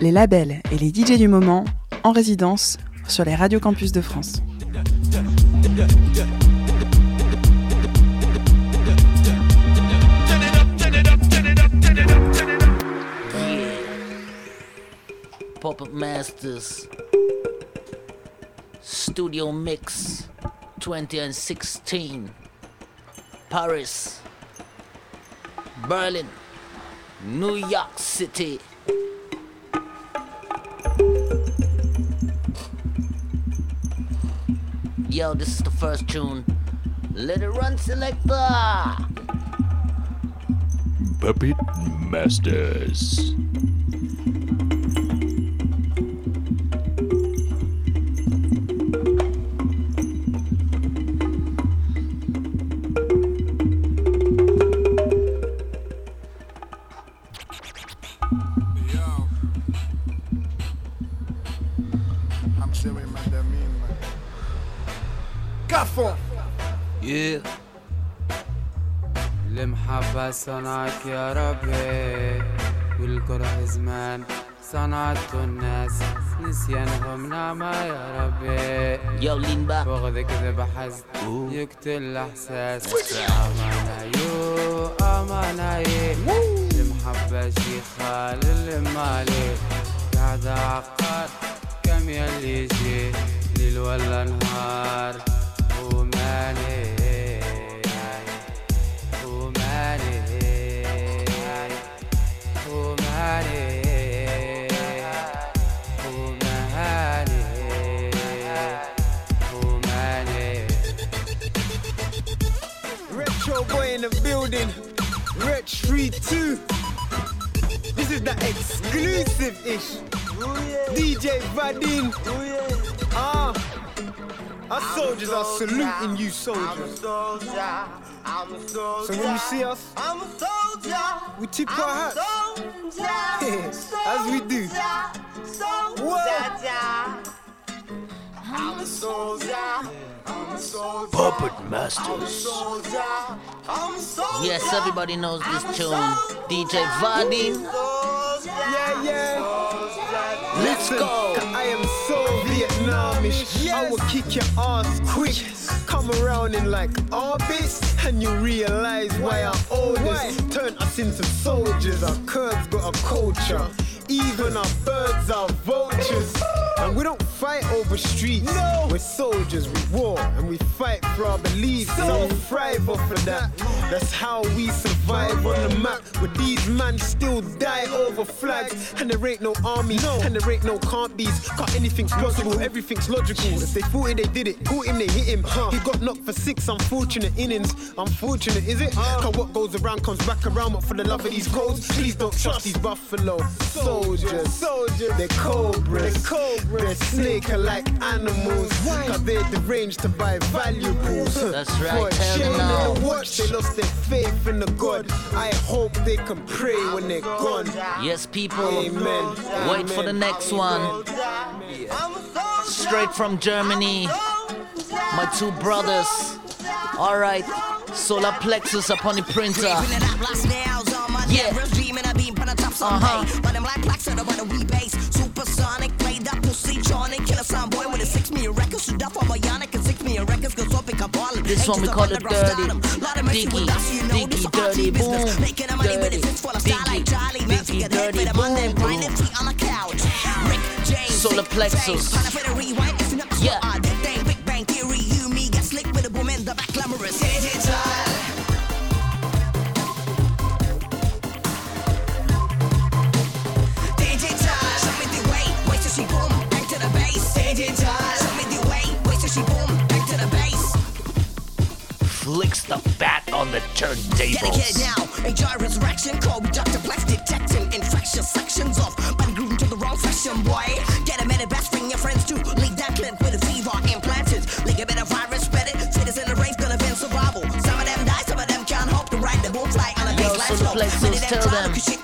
Les labels et les DJ du moment en résidence sur les radios campus de France. Pop-Up Masters. Studio Mix 2016 Paris. Berlin. New York City Yo, this is the first tune. Let it run, selector! Puppet Masters. صنعك يا ربي والكره زمان صنعته الناس نسيانهم نعمة يا ربي lean back. بغض كذب حزن يقتل احساس. آمانة يو آمانة يه المحبة شي خال المالي قاعد عقار كم يلي يجي ليل ولا نهار. وماني 3 2. This is the exclusive ish. DJ Vadim. Ah. Our soldiers are saluting you, soldiers. So when you see us, I'm a soldier. we tip our hats. As we do. Soldier. I'm a soldier. I'm a soldier. Puppet I'm a Masters. soldier. I'm a soldier. Yes, everybody knows this tune. DJ Vadim. Yeah, yeah. Let's go. I am so Vietnamish. I will kick your ass quick. Come around in like orbits, and you realize why our oldest turn us into soldiers. Our Kurds got a culture. Even our birds are vultures. And we don't fight over streets. No. We're soldiers, we war, and we fight for our beliefs. So thrive off of that. That's how we survive on the map. Where these men still die over flags. And there ain't no army, no. and there ain't no can't be's. Cause anything's possible, everything's logical. If they thought it, they did it. Caught him, they hit him. He got knocked for six unfortunate innings. Unfortunate, is it? Cause what goes around comes back around. But for the love of these codes, please don't trust these buffalo soldiers. Soldiers, they're cobras. They're cobras. They're snake like animals. Cause they're deranged to buy valuables. That's right, For a tell them now. watch, they lost their faith in the God. I hope they can pray when they're gone. Yes, people. Amen. Wait for the next one. Straight from Germany. My two brothers. Alright. Solar plexus upon the printer. Yeah. Uh-huh. But I'm like plaques on the one we base. Supersonic, played up pussy, Johnny, killer son boy with a six million records. Shoot up on Bionic and six million records, cause up pick up all of This one we call it dirty. Diggy, diggy, dirty, boom. Making a money with it, it's full of style like Charlie. diggy, Music and head dirty, boom, grinding feet on the couch. Rick James, Solar plexus. Zag, tryna fit a rewind, it's enough to Yeah. That Big Bang Theory, you, me, get slick with a boom in the back, glamorous. Boom, back to the base. Flicks the bat on the Get it, get it turntables. now. Enjoy resurrection. Kobe Dr. Plex detecting infectious sections of body glued to the wrong section, boy. Get a minute, best bring your friends too. Leave that clip with a fever implanted. Leak a bit of virus spread it. Fittest in the race, gonna be survival. Some of them die, some of them can't hope to ride the boom fly on a Yo, baseline Solar slope. Many them tell try them. to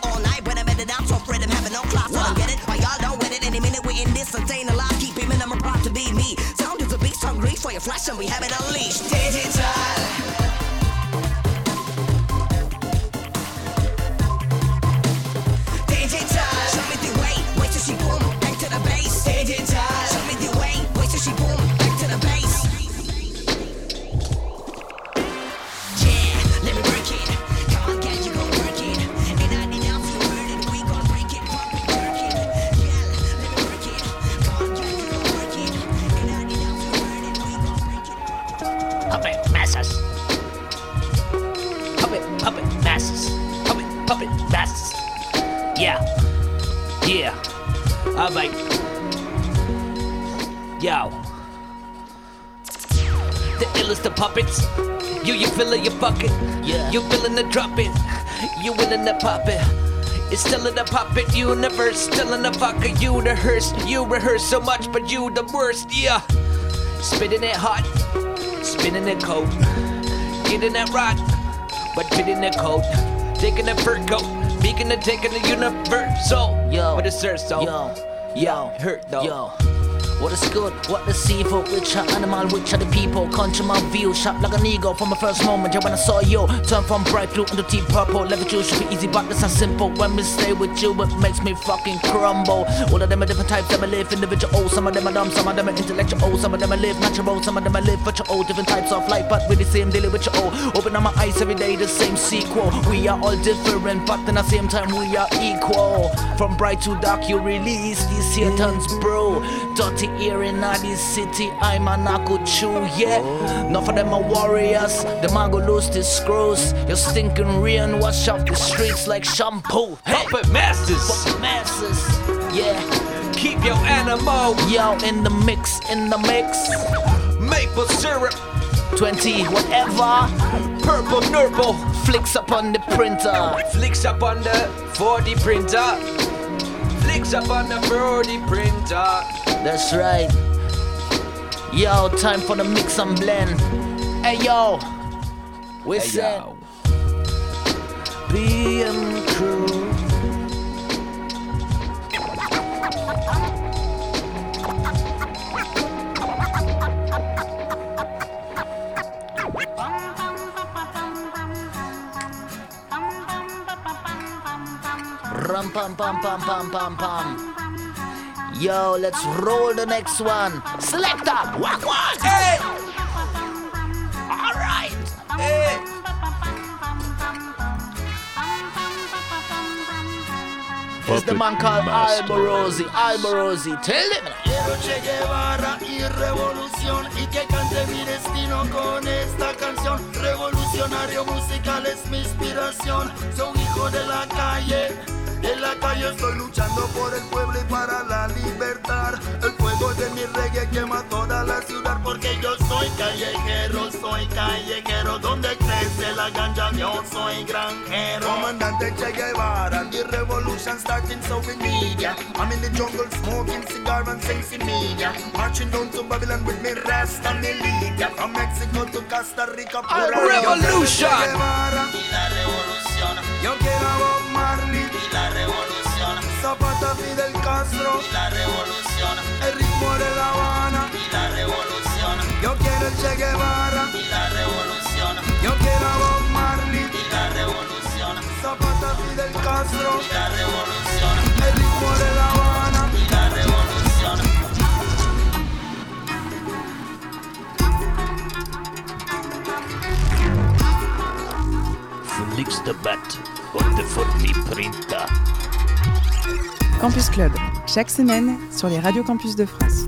puppet universe, still in the fucking universe. You rehearse so much, but you the worst, yeah. Spitting it hot, spinning it cold, getting it rot, but fitting it cold. Taking the fur coat, speaking the taking the universal. Yo. But it's so. Yo, Yeah, hurt though. Yo, what is good, what is evil, which are animal, which are the people, conjure my view, sharp like an eagle. From the first moment, yeah, when I saw you, turn from bright blue into deep purple, level you should be easy, but it's not simple, when we stay with you, it makes me fucking crumble, all of them are different types, them I live individual, some of them are dumb, some of them are intellectual, some of them I live natural, some of them I live virtual, different types of life, but with the same daily ritual, open up my eyes every day, the same sequel, we are all different, but in the same time we are equal, from bright to dark you release, these Satan's bro, dirty ear in this city, I'm a knuckle chew, yeah. Enough of them are warriors, the man go lose the screws. Your stinking rain wash off the streets like shampoo. Hey, Puppet masters, fucking masses, yeah. keep your animal. Yo, in the mix, in the mix. Maple syrup, 20, whatever. purple nurple. Flicks up on the printer. Flicks up on the 4D printer. Flicks up on the 4D printer. That's right. Yo, time for the mix and blend. Hey, yo. We Hey, said yo. BM crew. Rum pam pam pam pam pam pam. Yo, let's roll the next one. Selector, walk one. Hey, All right. hey. It's the man called Alborosie. Alborosie, tell him. Quiero Che Guevara y revolución y que cante mi destino con esta canción. Revolucionario musical es mi inspiración. Soy hijo de la calle. En la calle estoy luchando por el pueblo y para la libertad. El fuego de mi reggae quema toda la ciudad porque yo soy callejero, soy callejero. Donde crece la ganja yo soy granjero. Comandante Che Guevara, the revolution starting so we need ya. I'm in the jungle smoking cigar and singing media. Marching down to Babylon with me Rasta me lead ya. From Mexico to Costa Rica, pura Revolution. Che Guevara. Y la revolución, Yo quiero y la revolución, el ritmo de La Habana. y la revolución, Yo quiero el Che Guevara, y la revolución, yo quiero a Bob Marley, y la revolución, Zapata Fidel Castro, y la revolución, el ritmo de La Habana. y la revolución. Flicks the bat on the 4D printer. Campus Club, chaque semaine sur les radios campus de France.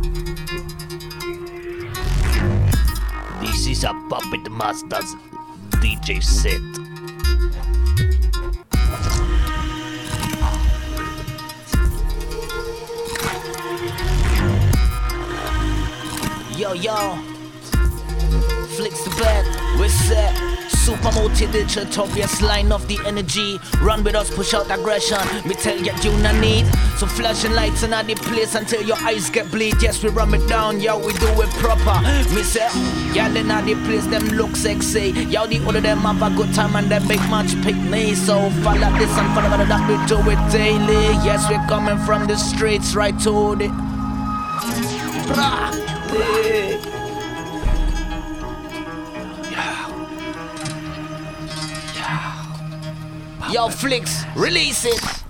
This is a puppet master's DJ set. Yo, yo. Flicks the bed, we're set. Super motivated, Tobias line of the energy. Run with us, push out aggression. Me tell you, you not need. So flashing lights in the place until your eyes get bleed. Yes, we run it down, yo, we do it proper. Me say, y'all in the place, them look sexy. Y'all the other them have a good time and they make much picnic. So follow this and follow that, we do it daily. Yes, we're coming from the streets right to the. Yeah. Yo, Flicks, release it.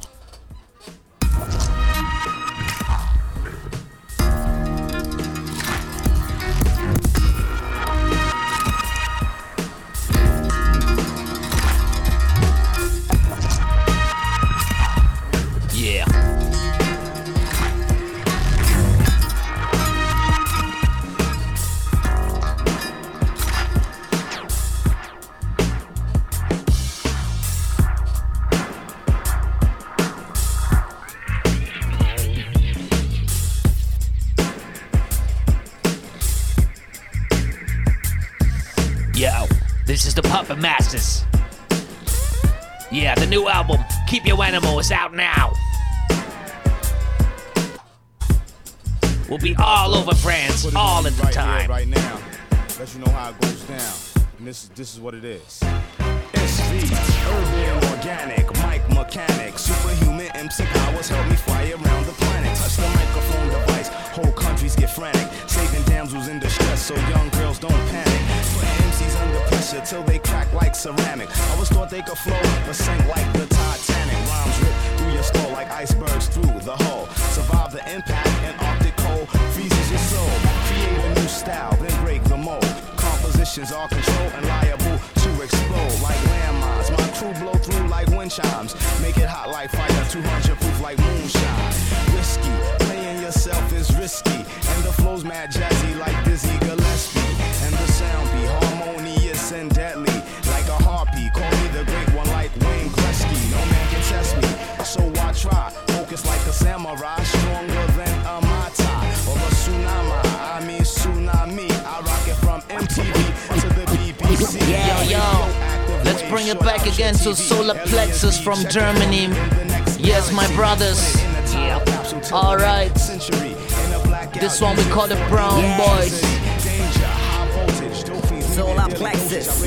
France, all at the right time. Here, right now, let you know how it goes down. And this is this is what it is. SV, urban, organic, mic mechanic, superhuman MC powers help me fly around the planet. Touch the microphone device, whole countries get frantic. Saving damsels in distress so young girls don't panic. Putting MCs under pressure till they crack like ceramic. I was thought they could flow, but sink like the Titanic. Rhymes rip through your skull like icebergs through the hull. Survive the impact Compositions are controlled and liable to explode like landmines. My crew blow through like wind chimes. Make it hot like fire, 200 proof like moonshine. Risky, playing yourself is risky. And the flow's mad jazzy like Dizzy Gillespie. And the sound be harmonious and deadly. Like a harpy, call me the great one like Wayne Gretzky. No man can test me, so I try. Focus like a samurai, BBC. Yo, yo, let's bring it back again to Solar Plexus from Germany. Yes, my brothers. Alright. This one we call the Brown Boys. Solar plexus.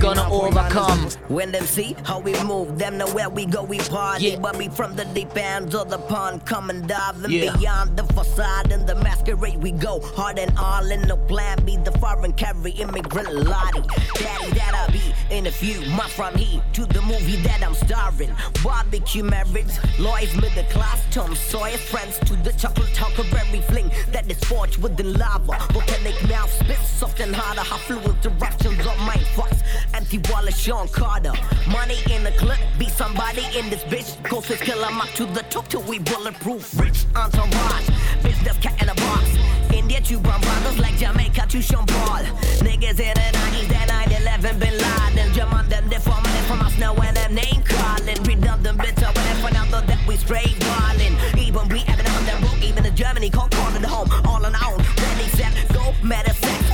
Gonna overcome. When them see how we move, them know where we go, we party. But we from the deep ends of the pond, come and dive and Yeah. beyond the facade and the masquerade. We go hard and all in no plan. Be the foreign carry immigrant lottie. Daddy that I be in a few months from here to the movie that I'm starring. Barbecue marriage, Lloyd's middle class, Tom Sawyer friends to the chocolate huckleberry fling that is forged within lava. Volcanic mouth spit soft and harder. How fluent directions of my fucks. Anti Wallace, Sean Carter. Money in the clip, be somebody in this bitch. Closest kill 'em up to the top till we bulletproof. Rich entourage, business cat in a box. India to Brothers like Jamaica to Sean Paul. Niggas in the 90s, that 9-11 Bin Laden. On them, they from us now when them name calling. Redundant bitter when they find out that we straight wildin'. Even we having on that road, even in Germany, can't call the home. All on our own, ready, set, go, matter, sex,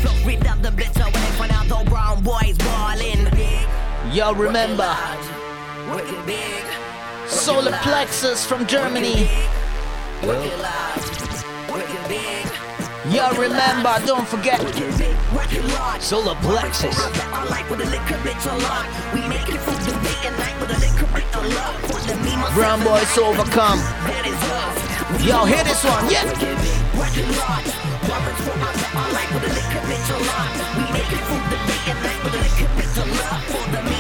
boys ballin'. Yo, remember. Solar Plexus from Germany. Yo, remember, don't forget. wicked big, wicked large. Solar Plexus. I like with a liquor bitch a lot. We make it from the day and night with liquor bitch a lot. For the me, myself, Brown Boys overcome. that is us. We Yo, hear this one, yeah. Big, wicked large. Warrants for us,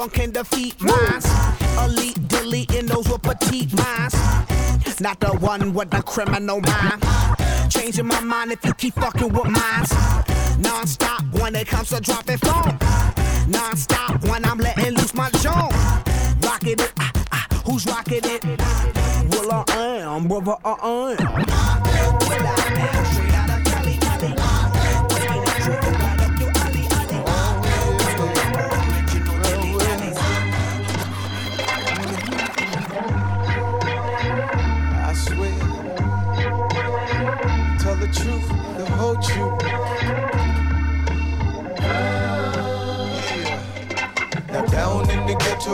one can defeat minds. Elite, deleting those with petite minds. Not the one with the criminal mind. Changing my mind if you keep fucking with minds. Non-stop when it comes to dropping phone. Non-stop when I'm letting loose my jaw. Rocking it, ah, ah, who's rocking it? Well, I am, brother, I am,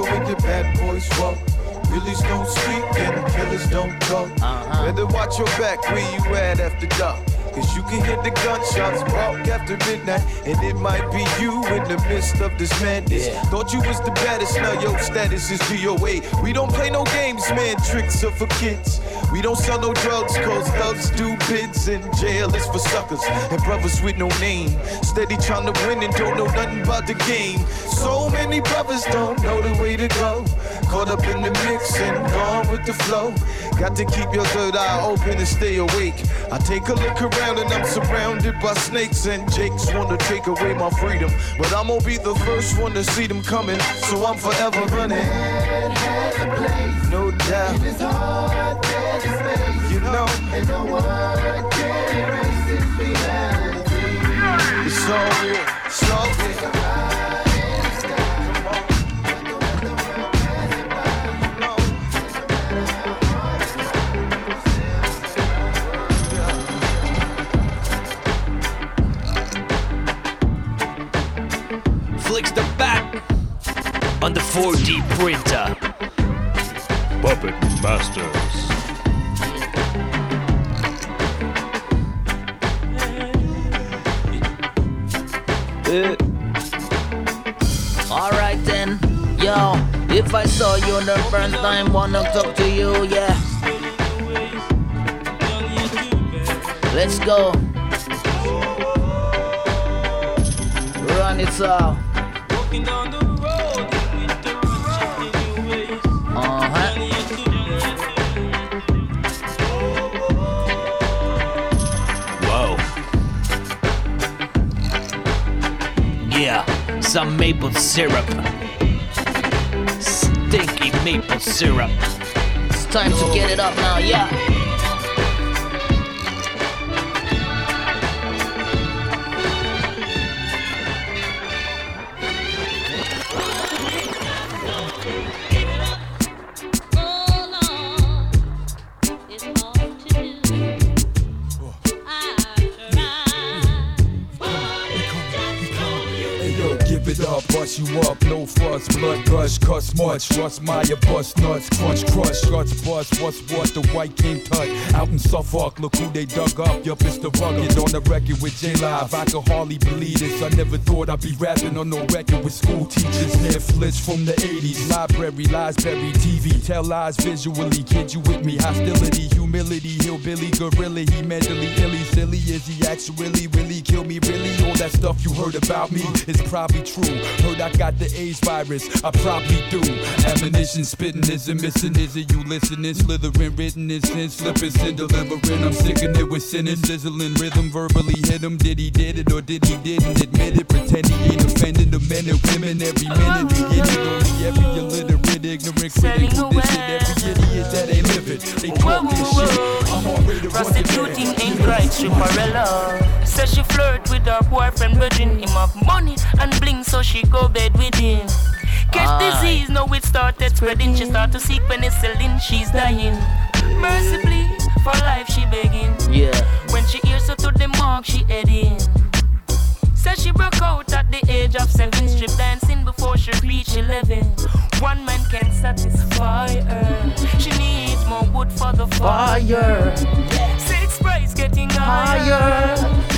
the the bad boys walk. Realies don't speak and the killers don't talk. Uh-huh. Better watch your back where you at after dark. Cause you can hear the gunshots walk after midnight, and it might be you in the midst of this madness. Thought you was the baddest, now your status is DOA. We don't play no games, man, tricks are for kids. We don't sell no drugs, cause thugs do bids, and jail is for suckers and brothers with no name. Steady trying to win and don't know nothing about the game. So many brothers don't know the way to go. Caught up in the mix and gone with the flow. Got to keep your third eye open and stay awake. I take a look around and I'm surrounded by snakes and jakes wanna take away my freedom. But I'm gonna be the first one to see them coming, so I'm forever running. No doubt. You know, 4D printer. Puppet Masters. Uh. Alright then, yo, if I saw you the first time, wanna talk to you, yeah. Let's go. Run it out. Some maple syrup. Stinky maple syrup. It's time to get it up now, yeah. Jesus up, bust you up, no fuss, blood gush, cuss much, Russ Meyer, bust nuts, crunch, crush, guts, bust, what's what, the white king tut, out in Suffolk, look who they dug up, yup, it's the rugged, on the record with J-Live, I can hardly believe this, I never thought I'd be rapping on no record with school teachers, Netflix from the 80s, library, lies buried, TV, tell lies visually, kid you with me, hostility, humility, hillbilly, gorilla, he mentally illy, silly, is he actually really kill me, really, all that stuff you heard about me is probably true. Heard I got the AIDS virus, I probably do. Ammunition spitting isn't missing, is it you listening? Slithering, written in sin, slipping, sin, delivering. I'm sicking it with sinning, sizzling rhythm, verbally hit him. Did he did it or did he didn't admit it? Pretend he ain't offending the men and women every minute. He get it only every illiterate, ignorant critic. who This shit every idiot that ain't living. They talk this shit. I'm already the Prostituting ain't right, Stripperella. Says she flirt with her boyfriend, virgin him of money and bling, so she go bed with him. Catch Aye. disease, now it started spreading. She start to seek penicillin, she's dying. Mercifully, for life she begging. Yeah. When she hears her to the mark, she heading. Says she broke out at the age of seven, strip dancing before she reach eleven. One man can satisfy her. She needs more wood for the fire. Six price getting higher. More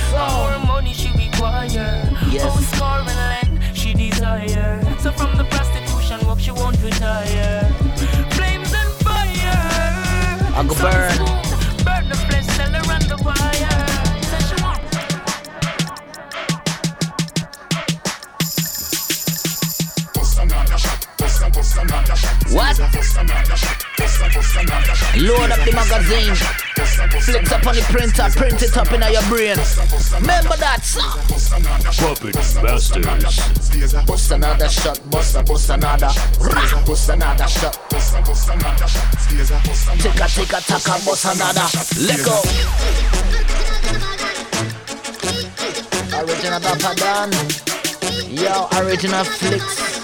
print it up in your brain. Remember that, sir. Puppet Masters. Bust another shot, bust a bust another. Bust another shot. Take a take a taka, bust another. Let go. Original Papa Yo, original flicks.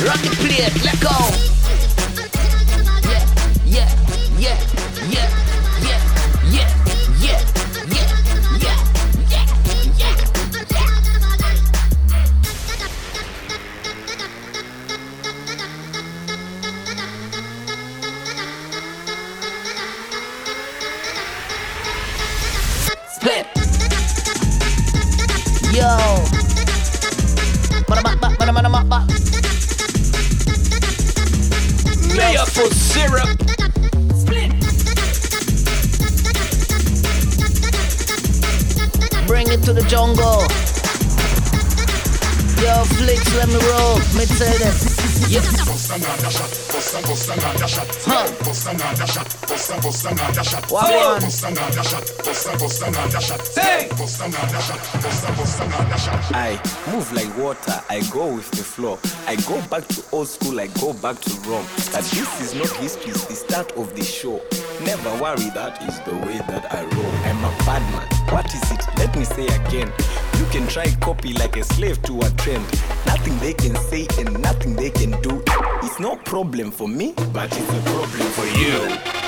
Run the plate, let go. Jungle. Yo, flicks, let me roll. Me tell them. Yeah. Huh. Hey! I move like water, I go with the flow. I go back to old school, I go back to Rome. But this is not history, it's the start of the show. Never worry, that is the way that I roll. I'm a bad man. What is it? Let me say again. You can try copy like a slave to a trend. Nothing they can say and nothing they can do. It's no problem for me, but it's a problem for you.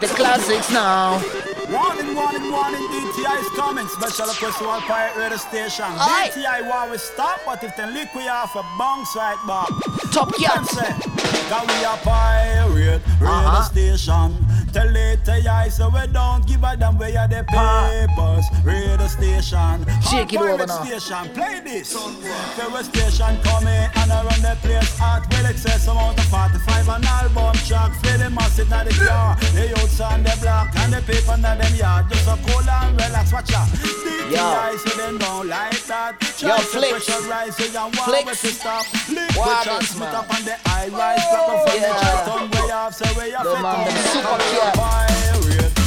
the classics now. Warning, warning, warning, DTI is coming. Special request to all pirate radio station. Aye. DTI want we stop, but if they lick we off a bounce right back. Top cat. Cause we a pirate radio Uh-huh. station. Tell it to you, so we don't give a damn where you the papers. Radio station. Shake it over now. station, play this. Favorite station coming man I the place hot with excess amount of 45 and album track Fill the massive now the car The youths on the block and the people now them yard Just a cool and relax watch out Yo. I don't like that Yo, flicks. Flicks. Stop. Man. Up on the high yeah. The man, the super cat.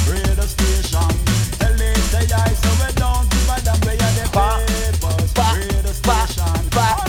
Radio station. The so we don't the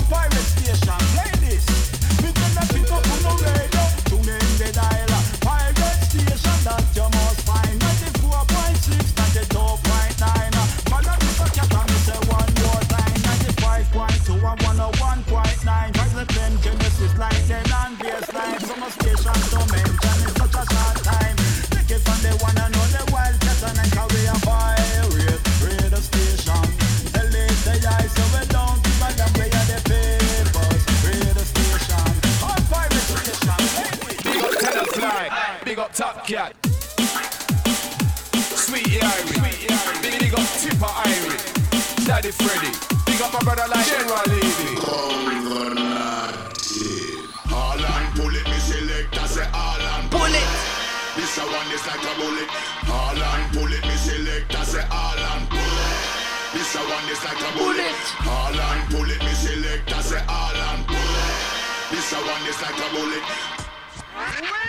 Irie. Freddy, big up my brother like General Levy. All and pull it, me select, I say all and pull it. This a one is like a bullet. All and pull it, me select, I say all and pull it. This a one is like a bullet. All and pull it, me select, I say all and pull it. This a one is like a bullet.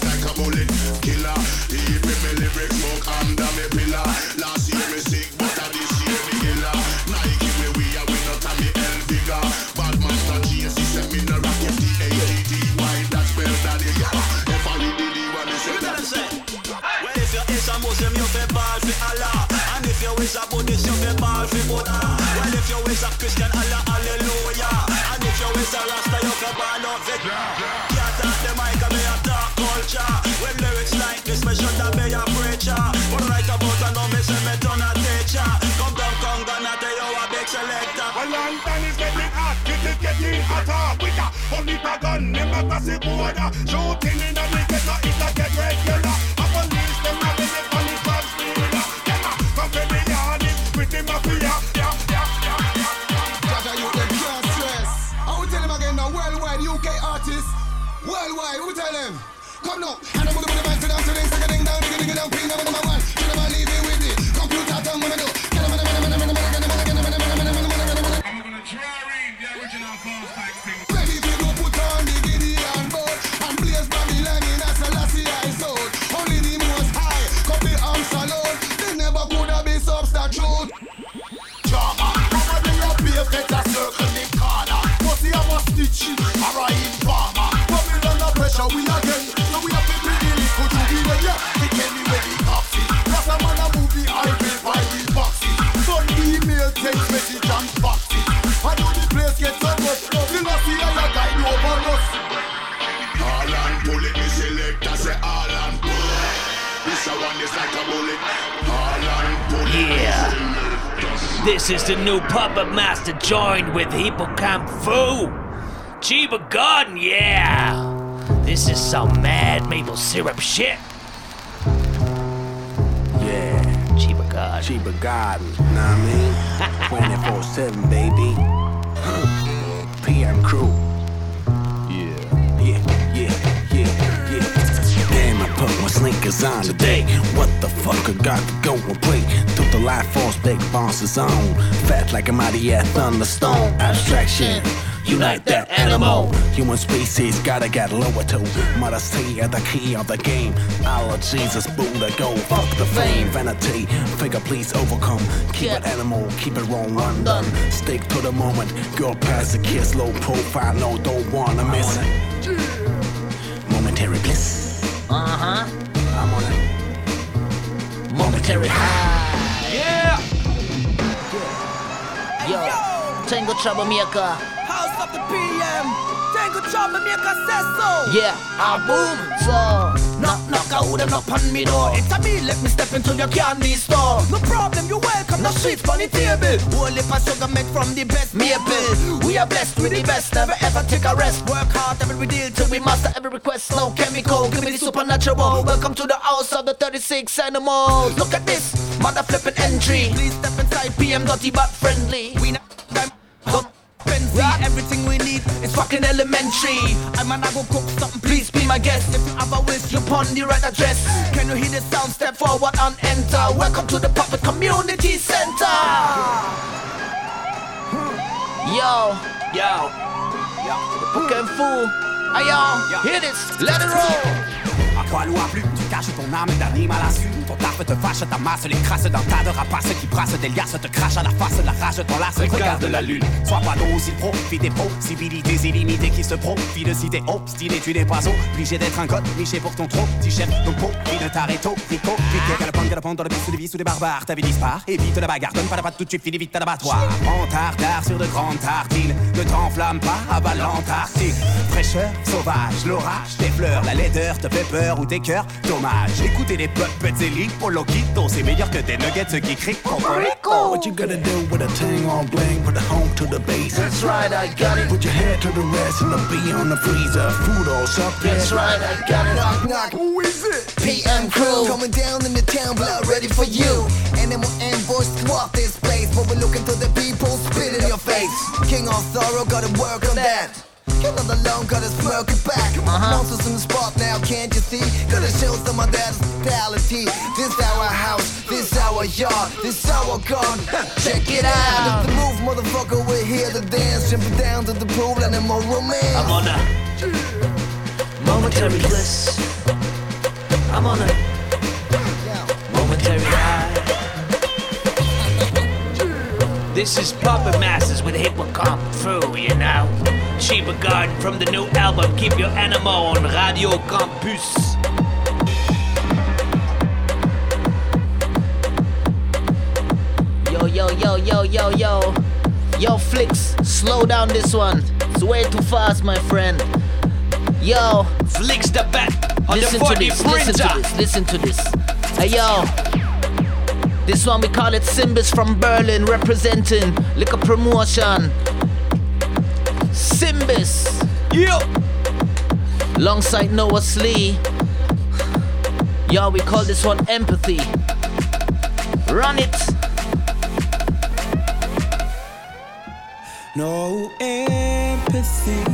One like a bullet. Killer, even me lyrics smoke under me pillar. Last year me sick, selector. Well, London is getting hot, it is getting hotter. A only a gun, never pass the border. Shooting in the ghetto, it a get regular. Joined with Hippocampe Fou. Chiba Garden, yeah. This is some mad maple syrup shit. Yeah. Chiba Garden. Chiba Garden, know what I mean? 24 7, baby. PM crew. Put my sneakers on today. What the fuck, I got to go and play. Through the life force, big bosses on. Fat like a mighty ass thunderstorm. Abstraction. Unite that animal. Human species gotta get lower to modesty at the key of the game. Our Jesus Buddha go fuck the fame. Vanity, figure please overcome. Keep it animal, keep it wrong, one done. Stick to the moment. Girl pass the kiss, low profile, no, don't wanna miss. It. Momentary bliss. Uh huh. I'm on it. Momentary high. Yeah. Yo, Tango Troublemaker. House of the PM. Tango troublemaker says so. Yeah, I boom. So, Knock, knock, I would have knock on me door. It's a me, let me step into your candy store. No problem, you're welcome. No sweets on the table. Whole heap of sugar made from the best maple. We are blessed with the best, never ever take a rest. Work hard every deal till we master every request. No chemical, give me the supernatural. Welcome to the house of the 36 animals. Look at this, mother flipping entry. Please step inside, PM dirty but friendly. We time, don't. Everything we need is fucking elementary. I'm an I go cook something, please be my guest. If you have a wish, you're upon the right address. Can you hear the sound? Step forward and enter. Welcome to the Puppet Community Center. yo, Yo. Pokémon Fou. Hey yo, hear this, let it roll. À quoi loin plus Tu caches ton âme d'animal assu Ton taf te fâche, ta masse les crasse d'un tas de rapaces qui brassent des liasses Te crache à la face, la rage t'enlace Regarde la lune, sois pas docile, profite des possibilités illimitées qui se profitent de citer obstiné Tu n'es pas obligé d'être un code niché pour ton trop T-shirt, donc pot, de t'arrêter Rico, vite, galopant, galopant dans le bus de vie sous les barbares. Ta vie disparaît, évite la bagarre, donne pas la patte tout de suite, finis vite à l'abattoir. En tartare sur de grandes tartines Ne t'enflamme pas, abat l'Antarctique. Fraîcheur, sauvage, l'orage, tes fleurs La laideur te fait peur ou tes cœurs, dommage Écoutez les puppets et l'hippo loquito C'est meilleur que tes nuggets qui crient Cocorico What you gotta do with a tang on bling, put the home to the base. That's right, I got it. Put your head to the rest and the bee on the freezer. Food all something. That's right, I got it. Knock, knock, who is it? PM crew. Coming down in the town, blood ready for you. Animal ambush, swap this place. But we're looking to the people, spit in your face. King of sorrow, gotta work on that. You're not alone, gotta smirk it back. Uh-huh. Monsters in the spot now, can't you see? Gotta show some of that hospitality. This our house, this our yard, this our gun. Check it out. It's the move, motherfucker. We're here to dance. Jumping down to the pool and then more romance. I'm on a momentary bliss. I'm on a momentary This is Puppetmastaz with Hippocampe Fou, you know. Cheaper Garden from the new album Keep Your Animal on Radio Campus. Yo, yo, yo, yo, yo, yo. Yo, Flicks, slow down this one. It's way too fast, my friend. Yo. Flicks the back on listen the 40 to this, printer. Listen to this, listen to this. Hey, yo. This one we call it Symbiz from Berlin representing liquor promotion. Symbiz. yo, Alongside Noah Slee. Yeah, we call this one empathy. Run it. No empathy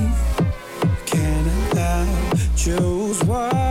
can allow choose Why?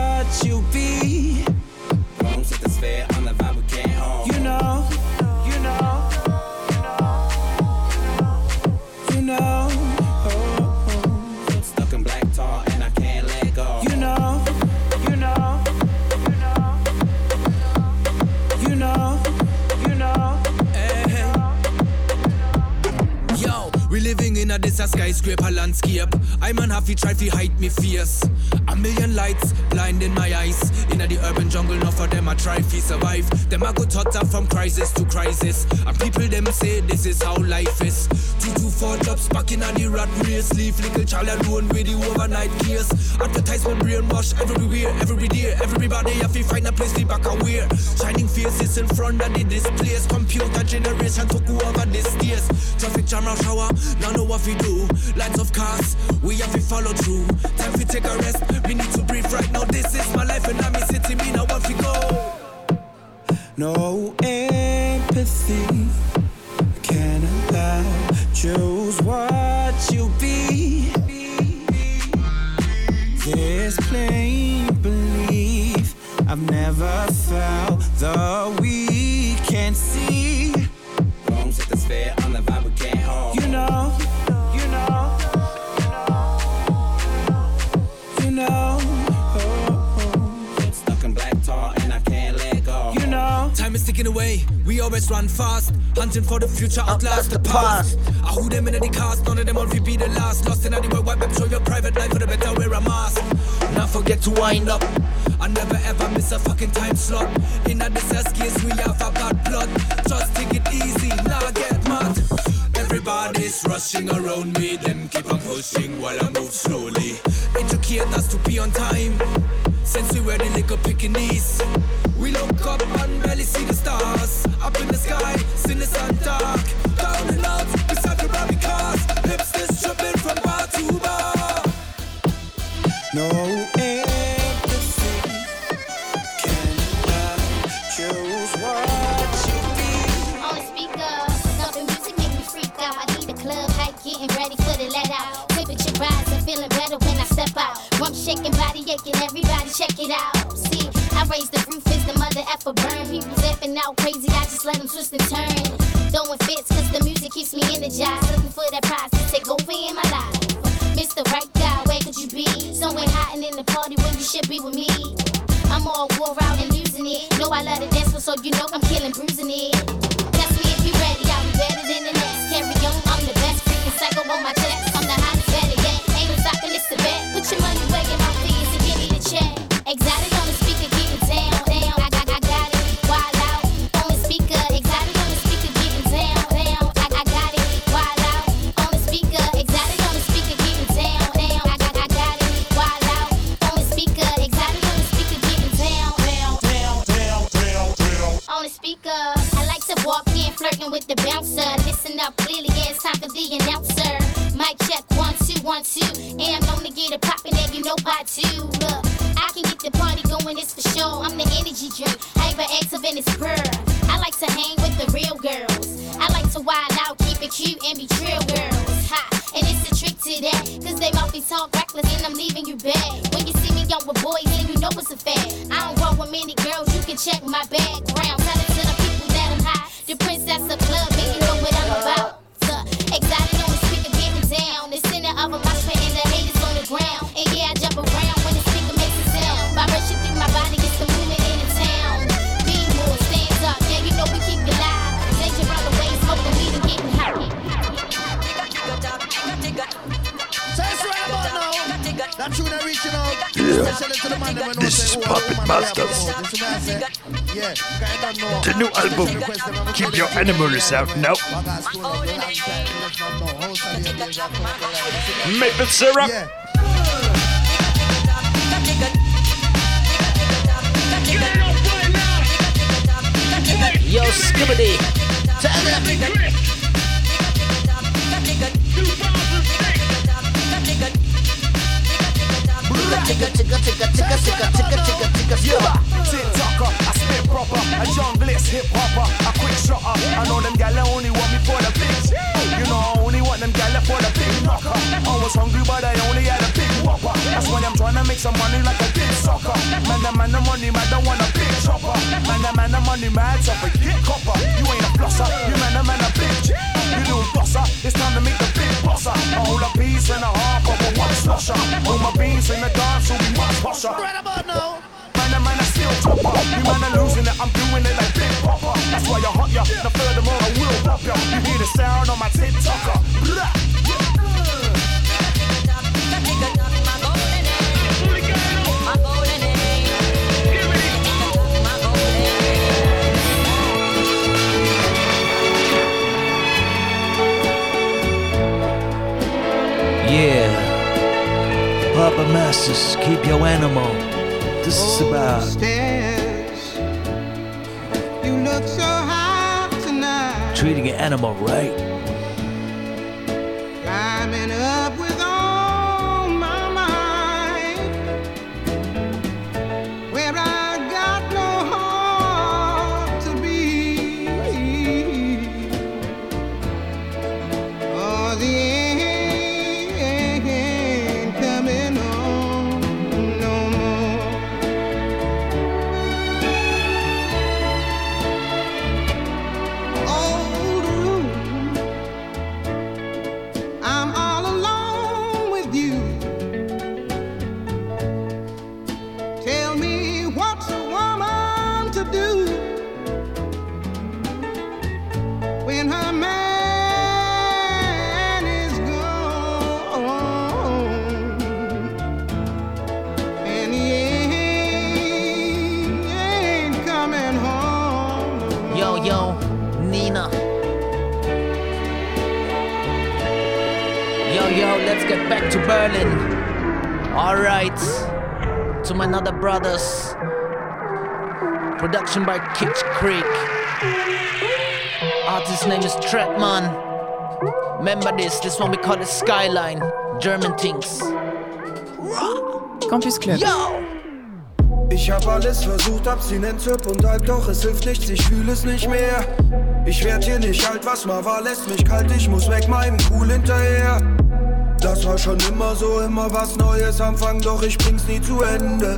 a skyscraper landscape. I'm unhappy, try to hide me fears. A million lights Blind in my eyes. In the urban jungle, not for them I try to survive. Them I go totter from crisis to crisis. And people them say this is how life is. Two to four jobs back in the rat race. Leave little child alone with the overnight gears. Advertisement brainwash everywhere, every day. Everybody have to find a place to back away. Shining faces in front of the displays. Computer generation took over this years. Traffic jam rush hour, now know what we do. Lines of cars, we have to follow through. Time to take a rest, we need to breathe right now this is my life and I'm in city, me now want to go. No empathy can allow. Choose what you be. This plain belief I've never felt the. We always run fast, hunting for the future, outlast the past. I hold them in the cast, none of them all be the last. Lost in any world, wipe up, show your private life for the better, wear a mask. Now forget to wind up. I never ever miss a fucking time slot. In a disaster case, we have a bad plot. Just take it easy, now get mad. Everybody's rushing around me, them keep on pushing while I move slowly. Educate us to be on time. Since we were the little pickaninnies, we look up and barely see the stars. the turn. Your Animals Out Now. Maple syrup. Yo, Skibbity. Turn it up. TikToker, I spit proper, a junglist hip hopper, a quick shotter. I know them gal only want me for the bitch. You know I only want them gal for the big knocker. I was hungry but I only had a big whopper. That's why I'm trying to make some money like a big soccer. Man, the man, the money, man, don't want a big chopper. Man, the man, the money, man, so forget copper. You ain't a flosser, you man, the man, a bitch. You little bosser, it's time to make the big bosser. A whole a piece and a half of a one slosher. All my beans in the dance will be much posher. Right about. Still chopper. You man, are losing it, I'm doing it like Big Popper. That's why you're hot, yeah. Now furthermore, I will pop ya. You hear the sound on my TikToker. Blah. Yeah. Papa Masters, keep your animal. This is about Stairs. You look so hot tonight. treating an animal right. By Kitch Creek. Artist name is Tretman. Remember this, this one we call it Skyline. German things. Campus Club. Yo! Ich hab alles versucht, abstinent, Zirp und Alk, doch es hilft nichts, ich fühl es nicht mehr. Ich werd hier nicht alt, was mal war, lässt mich kalt, ich muss weg, meinem Cool hinterher. Das war schon immer so, immer was Neues anfangen, doch ich bring's nie zu Ende.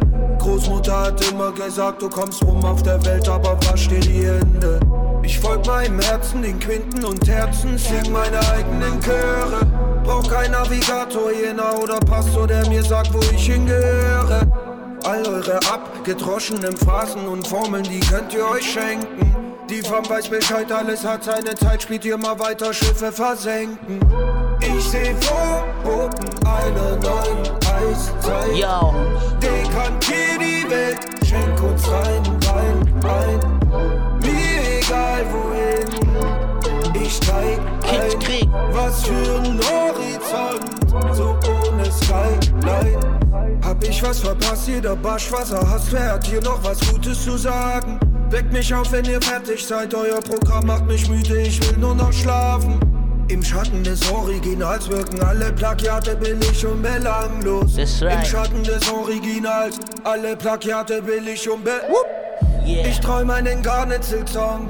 Großmutter hat immer gesagt, du kommst rum auf der Welt, aber wasch dir die Hände. Ich folg meinem Herzen, den Quinten und Herzen, sing meine eigenen Chöre. Brauch kein Navigator, jener oder Pastor, der mir sagt, wo ich hingehöre. All eure abgedroschenen Phrasen und Formeln, die könnt ihr euch schenken. Die Form weiß Bescheid, alles hat seine Zeit, spielt ihr mal weiter, Schiffe versenken. Ich seh Vorboten einer neuen Eiszeit. Yo. Dekantier die Welt, schenk uns rein, Wein, Wein. Mir egal wohin, ich steig ein. Was für ein Horizont, so ohne Skyline. Hab ich was verpasst, jeder Baschwasser hasst, wer hat hier noch was Gutes zu sagen? Weckt mich auf, wenn ihr fertig seid, euer Programm macht mich müde, ich will nur noch schlafen. Im Schatten des Originals wirken alle Plagiate billig und belanglos. Im Schatten des Originals alle Plagiate billig und be... Ich träum einen Garnetzel-Song.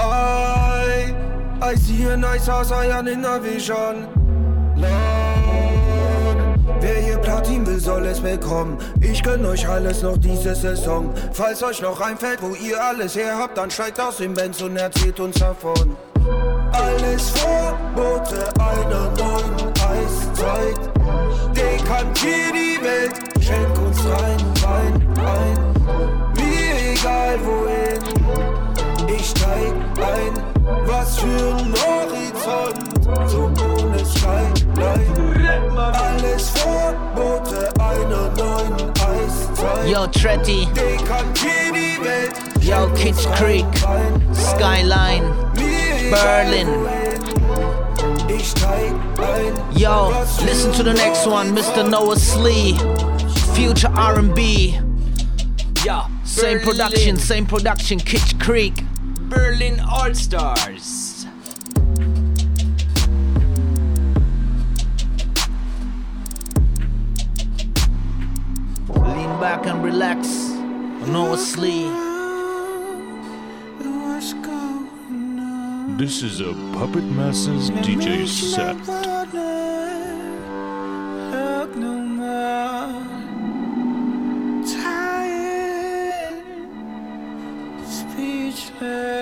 I, I see a nice house, I am in a vision. Lord, wer hier Platin will, soll es bekommen. Ich gönn euch alles noch diese Saison. Falls euch noch einfällt, wo ihr alles her habt, dann steigt aus dem Benz und erzählt uns davon. Alles Verbote einer neuen Eiszeit. Dekantier die Welt, schenk uns rein rein, rein. Mir egal wohin, ich steig ein. Was für ein Horizont, so ohne Skyline. Alles Verbote einer neuen Eiszeit. Yo, Tretti. Dekantier die Welt. Yo, Kids Creek. Skyline. Berlin. Yo, listen to the next one, Mr. Noah Slee, Future R&B. Yeah, same production, same production, Kitschkrieg. Berlin All Stars. Lean back and relax, Noah Slee. This is a Puppetmastaz DJ set. Speechless.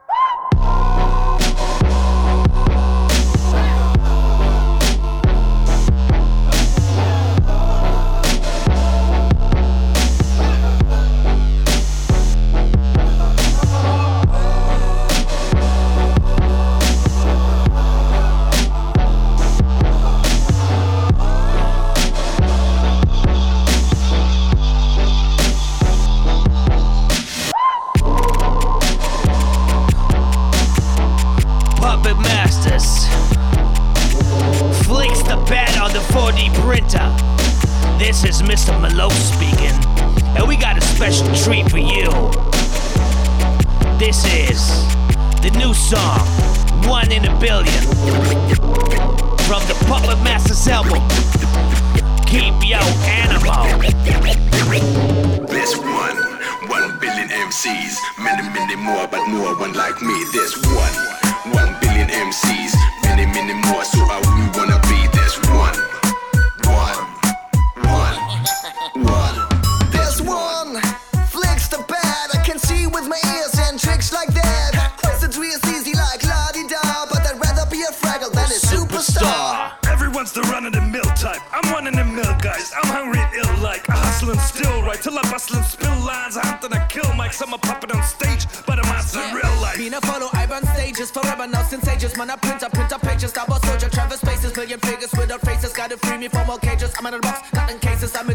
I'm a puppet on stage, but I'm not in real life. Been a follow, I've on stages forever now since ages. Man, I print, I print up pages. Double soldier, Travis spaces, million figures without faces. Gotta free me from all cages. I'm in a box, cutting cases. I'm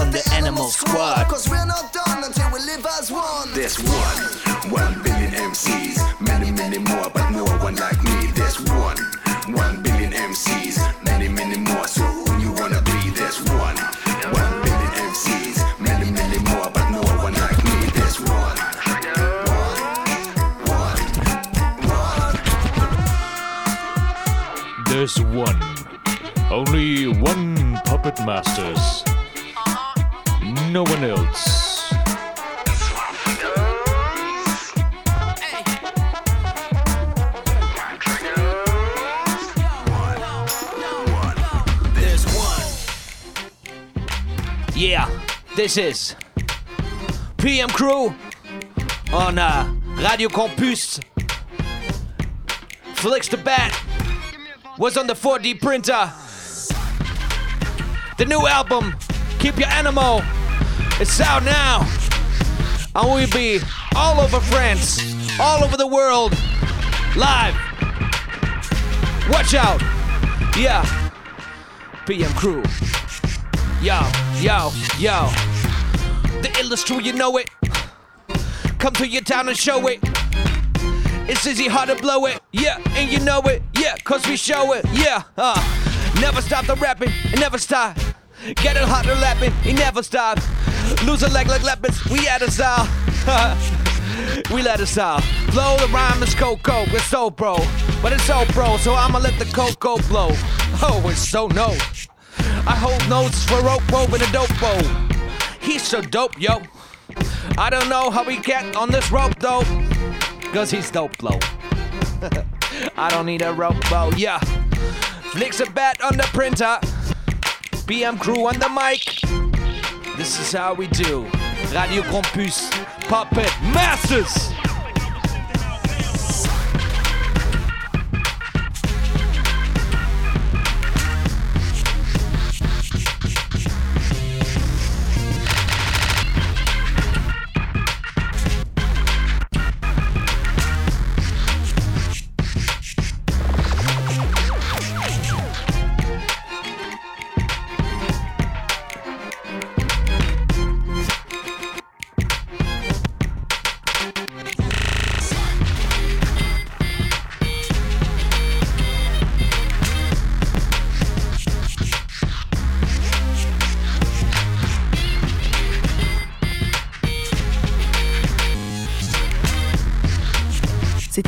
anybody else the animal squad. Cause we're not done until we live as one. There's one, one billion MCs, many, many more, this is PM Crew on uh, Radio Campus. Flix the Bat was on the 4D printer. The new album, Keep Your Animal, it's out now. And we'll be all over France, all over the world, live. Watch out. Yeah. PM Crew. Yo, yo, yo. The industry, you know it. Come to your town and show it. It's easy, hard to blow it. Yeah, and you know it. Yeah, cause we show it. Yeah, uh. Never stop the rapping, and never stop. Get it harder lapping, it never stops. Lose a leg like leopards, we at a style. we let us out. Blow the rhyme is cocoa, it's so bro. But it's so bro, so I'ma let the cocoa blow. Oh, it's so no. I hold notes for rope and a dope bow. He's so dope, yo. I don't know how we get on this rope though. Cause he's dope blow. I don't need a rope bow, yeah. Flicks a bat on the printer. BM crew on the mic. This is how we do. Radio Campus, Puppet Masters.